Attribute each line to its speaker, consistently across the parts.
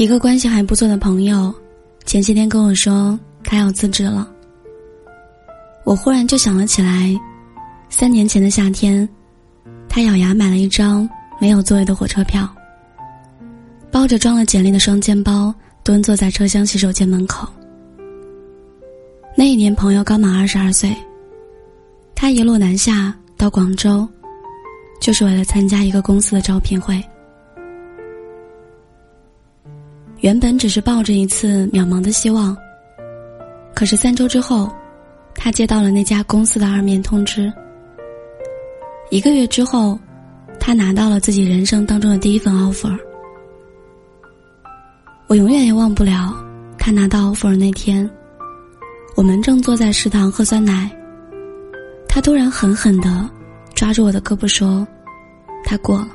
Speaker 1: 一个关系还不错的朋友，前些天跟我说他要辞职了。我忽然就想了起来，三年前的夏天，他咬牙买了一张没有座位的火车票，抱着装了简历的双肩包，蹲坐在车厢洗手间门口。那一年，朋友刚满二十二岁，他一路南下到广州，就是为了参加一个公司的招聘会。原本只是抱着一次渺茫的希望，可是三周之后，他接到了那家公司的二面通知。一个月之后，他拿到了自己人生当中的第一份 offer。我永远也忘不了他拿到 offer 那天，我们正坐在食堂喝酸奶，他突然狠狠的抓住我的胳膊说：“他过了。”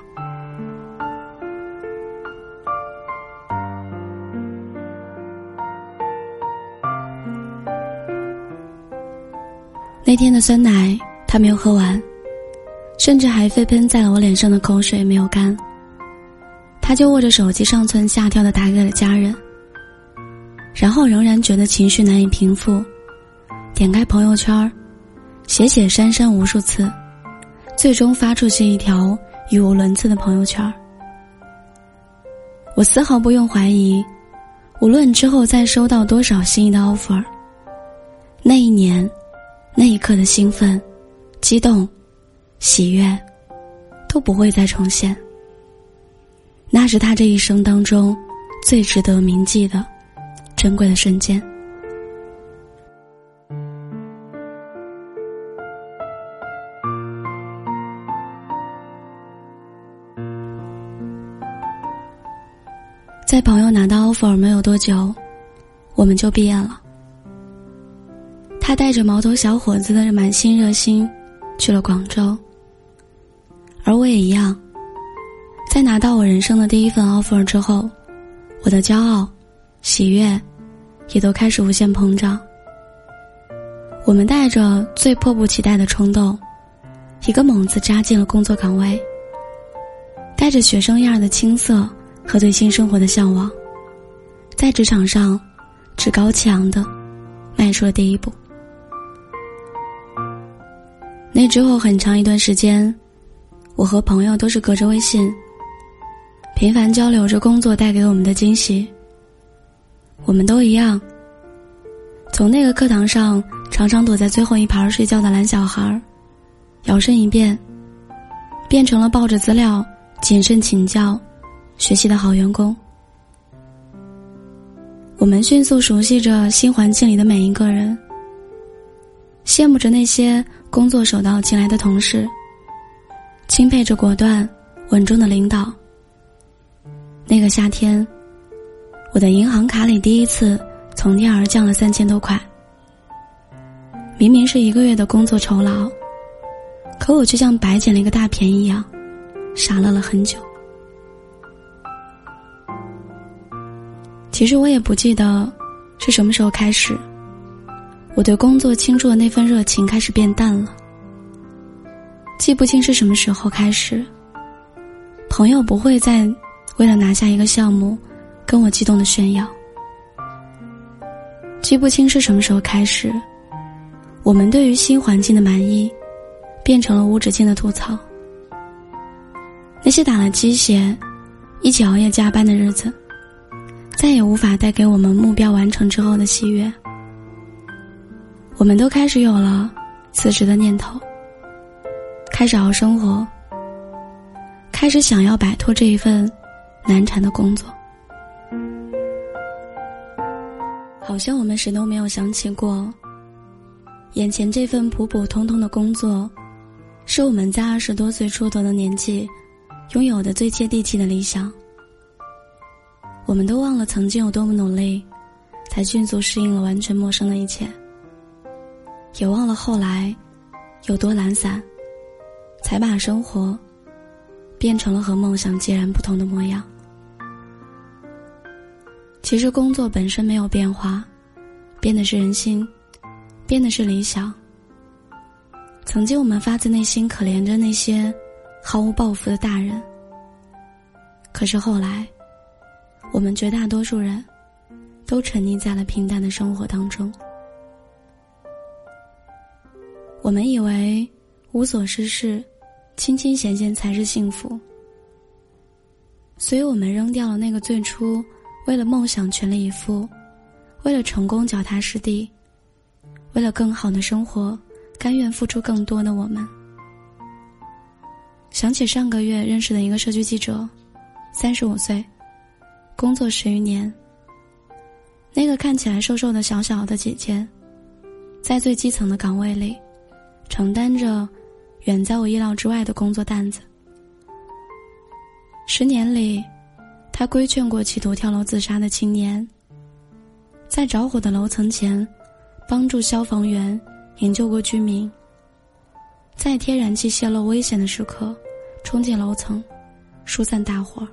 Speaker 1: 那天的酸奶他没有喝完，甚至还飞喷在了我脸上的口水没有干。他就握着手机上蹿下跳的打给了家人，然后仍然觉得情绪难以平复，点开朋友圈写写删删无数次，最终发出去一条语无伦次的朋友圈我丝毫不用怀疑，无论之后再收到多少心仪的 offer，那一年。那一刻的兴奋、激动、喜悦，都不会再重现。那是他这一生当中最值得铭记的珍贵的瞬间。在朋友拿到 offer 没有多久，我们就毕业了。他带着毛头小伙子的满心热心，去了广州。而我也一样，在拿到我人生的第一份 offer 之后，我的骄傲、喜悦，也都开始无限膨胀。我们带着最迫不及待的冲动，一个猛子扎进了工作岗位，带着学生样的青涩和对新生活的向往，在职场上趾高气扬的迈出了第一步。那之后很长一段时间，我和朋友都是隔着微信，频繁交流着工作带给我们的惊喜。我们都一样，从那个课堂上常常躲在最后一排睡觉的懒小孩，摇身一变，变成了抱着资料谨慎请教、学习的好员工。我们迅速熟悉着新环境里的每一个人，羡慕着那些。工作手到擒来的同事，钦佩着果断、稳重的领导。那个夏天，我的银行卡里第一次从天而降了三千多块。明明是一个月的工作酬劳，可我却像白捡了一个大便宜一样，傻乐了很久。其实我也不记得是什么时候开始。我对工作倾注的那份热情开始变淡了，记不清是什么时候开始。朋友不会再为了拿下一个项目，跟我激动的炫耀。记不清是什么时候开始，我们对于新环境的满意，变成了无止境的吐槽。那些打了鸡血，一起熬夜加班的日子，再也无法带给我们目标完成之后的喜悦。我们都开始有了辞职的念头，开始熬生活，开始想要摆脱这一份难缠的工作。好像我们谁都没有想起过，眼前这份普普通通的工作，是我们在二十多岁出头的年纪拥有的最接地气的理想。我们都忘了曾经有多么努力，才迅速适应了完全陌生的一切。也忘了后来，有多懒散，才把生活变成了和梦想截然不同的模样。其实工作本身没有变化，变的是人心，变的是理想。曾经我们发自内心可怜着那些毫无抱负的大人，可是后来，我们绝大多数人，都沉溺在了平淡的生活当中。我们以为无所事事、清清闲闲才是幸福，所以我们扔掉了那个最初为了梦想全力以赴、为了成功脚踏实地、为了更好的生活甘愿付出更多的我们。想起上个月认识的一个社区记者，三十五岁，工作十余年。那个看起来瘦瘦的小小的姐姐，在最基层的岗位里，承担着远在我意料之外的工作担子。十年里，他规劝过企图跳楼自杀的青年，在着火的楼层前，帮助消防员营救过居民，在天然气泄漏危险的时刻。冲进楼层，疏散大火。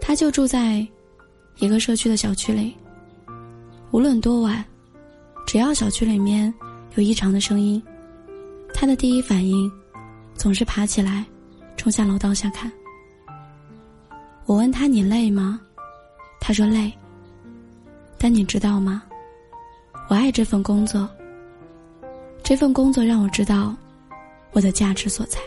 Speaker 1: 他就住在一个社区的小区里。无论多晚，只要小区里面有异常的声音，他的第一反应总是爬起来，冲下楼道下看。我问他：“你累吗？”他说：“累。”但你知道吗？我爱这份工作。这份工作让我知道我的价值所在。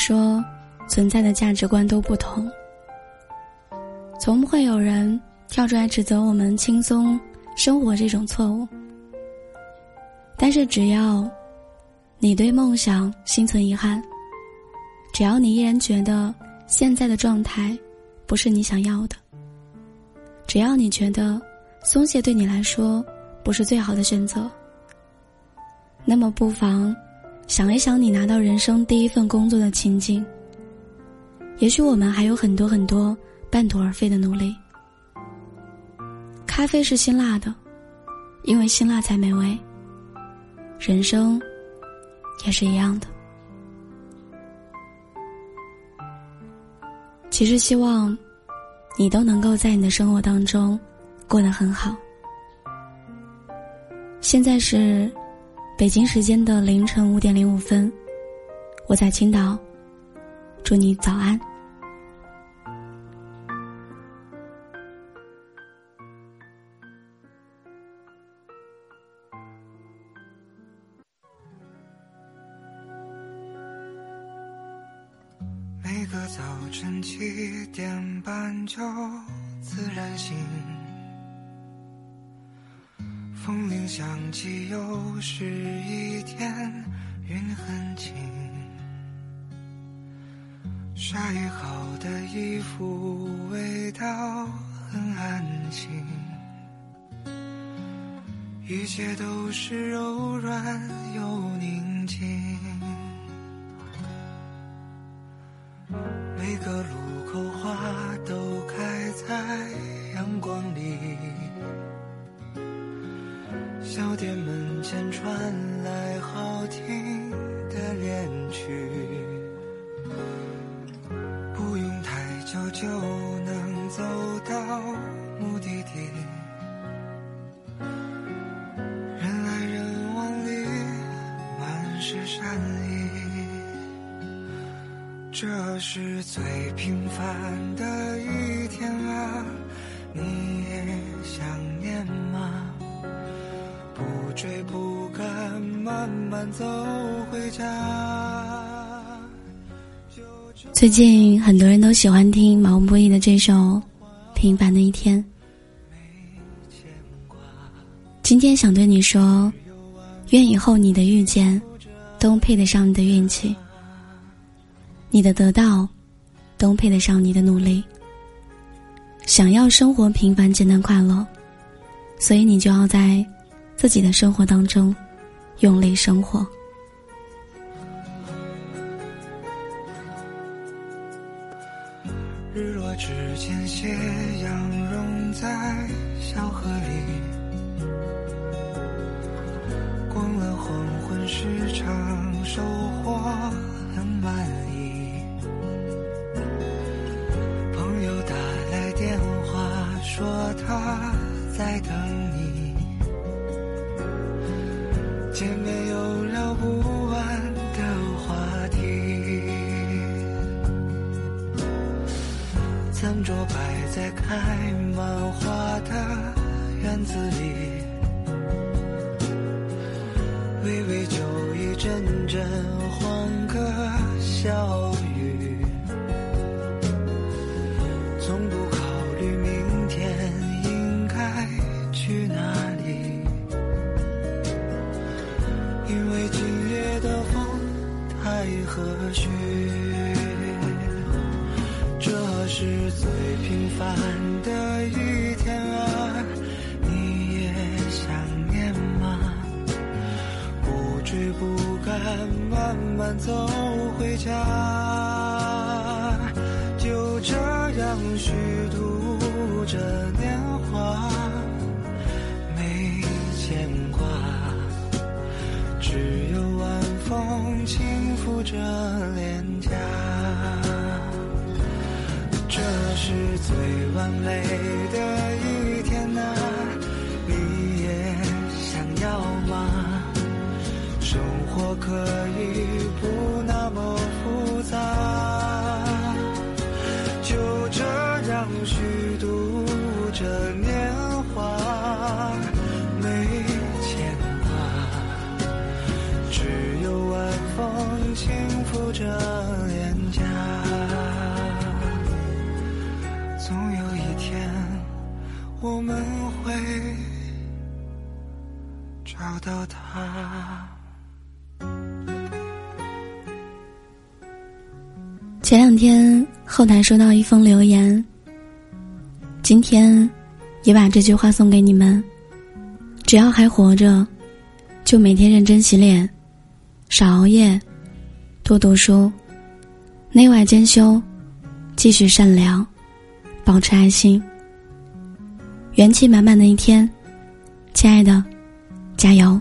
Speaker 1: 说，存在的价值观都不同，从不会有人跳出来指责我们轻松生活这种错误。但是，只要你对梦想心存遗憾，只要你依然觉得现在的状态不是你想要的，只要你觉得松懈对你来说不是最好的选择，那么不妨。想一想，你拿到人生第一份工作的情景。也许我们还有很多很多半途而废的努力。咖啡是辛辣的，因为辛辣才美味。人生也是一样的。其实希望你都能够在你的生活当中过得很好。现在是。北京时间的凌晨五点零五分，我在青岛，祝你早安。
Speaker 2: 每个早晨七点半就自然醒。风铃响起，又是一天，云很轻。晒好的衣服，味道很安心。一切都是柔软又宁静。每个路传来好听的恋曲，不用太久就能走到目的地。人来人往里满是善意，这是最平凡的一天啊，你也想念吗？不追不慢慢走回家。
Speaker 1: 最近很多人都喜欢听毛不易的这首《平凡的一天》。今天想对你说，愿以后你的遇见都配得上你的运气，你的得到都配得上你的努力。想要生活平凡、简单、快乐，所以你就要在。自己的生活当中，用力生活。
Speaker 2: 院子里，微微酒意，阵阵欢歌笑语，从不考虑明天应该去哪里，因为今夜的风太和煦。这是最平凡的一慢走回家，就这样虚度着年华，没牵挂，只有晚风轻拂着脸颊。这是最完美的虚度着年华，没牵挂，只有晚风轻拂着脸颊。总有一天，我们会找到他。
Speaker 1: 前两天后台收到一封留言，今天也把这句话送给你们：只要还活着，就每天认真洗脸，少熬夜，多读书，内外兼修，继续善良。保持爱心，元气满满的一天，亲爱的，加油！